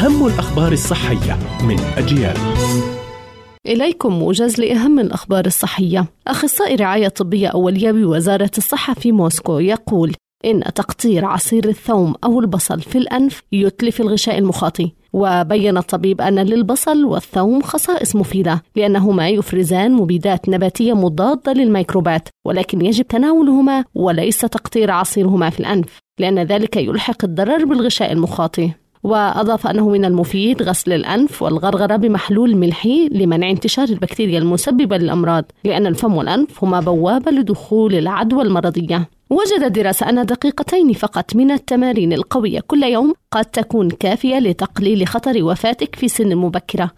أهم الأخبار الصحية من أجيال. إليكم موجز لأهم الأخبار الصحية. أخصائي رعاية طبية أولية بوزارة الصحة في موسكو يقول إن تقطير عصير الثوم أو البصل في الأنف يتلف الغشاء المخاطي. وبين الطبيب أن للبصل والثوم خصائص مفيدة لأنهما يفرزان مبيدات نباتية مضادة للميكروبات ولكن يجب تناولهما وليس تقطير عصيرهما في الأنف لأن ذلك يلحق الضرر بالغشاء المخاطي. وأضاف أنه من المفيد غسل الأنف والغرغرة بمحلول ملحي لمنع انتشار البكتيريا المسببة للأمراض لأن الفم والأنف هما بوابة لدخول العدوى المرضية. وجد دراسة أن دقيقتين فقط من التمارين القوية كل يوم قد تكون كافية لتقليل خطر وفاتك في سن مبكرة.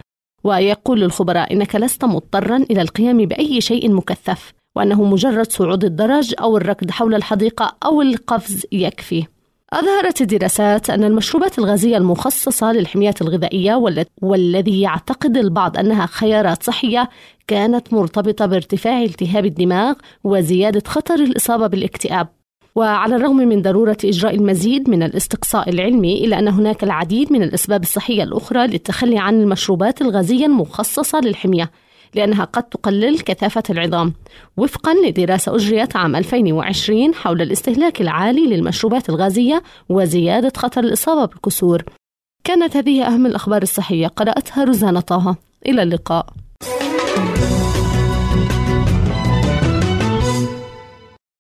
ويقول الخبراء إنك لست مضطرا إلى القيام بأي شيء مكثف وأنه مجرد صعود الدرج أو الركض حول الحديقة أو القفز يكفي. أظهرت الدراسات أن المشروبات الغازية المخصصة للحميات الغذائية والذي يعتقد البعض أنها خيارات صحية كانت مرتبطة بارتفاع التهاب الدماغ وزيادة خطر الإصابة بالاكتئاب. وعلى الرغم من ضرورة إجراء المزيد من الاستقصاء العلمي إلا أن هناك العديد من الأسباب الصحية الأخرى للتخلي عن المشروبات الغازية المخصصة للحمية لأنها قد تقلل كثافة العظام وفقا لدراسة أجريت عام 2020 حول الاستهلاك العالي للمشروبات الغازية وزيادة خطر الإصابة بالكسور. كانت هذه أهم الأخبار الصحية قرأتها روزانا طه. إلى اللقاء. thank you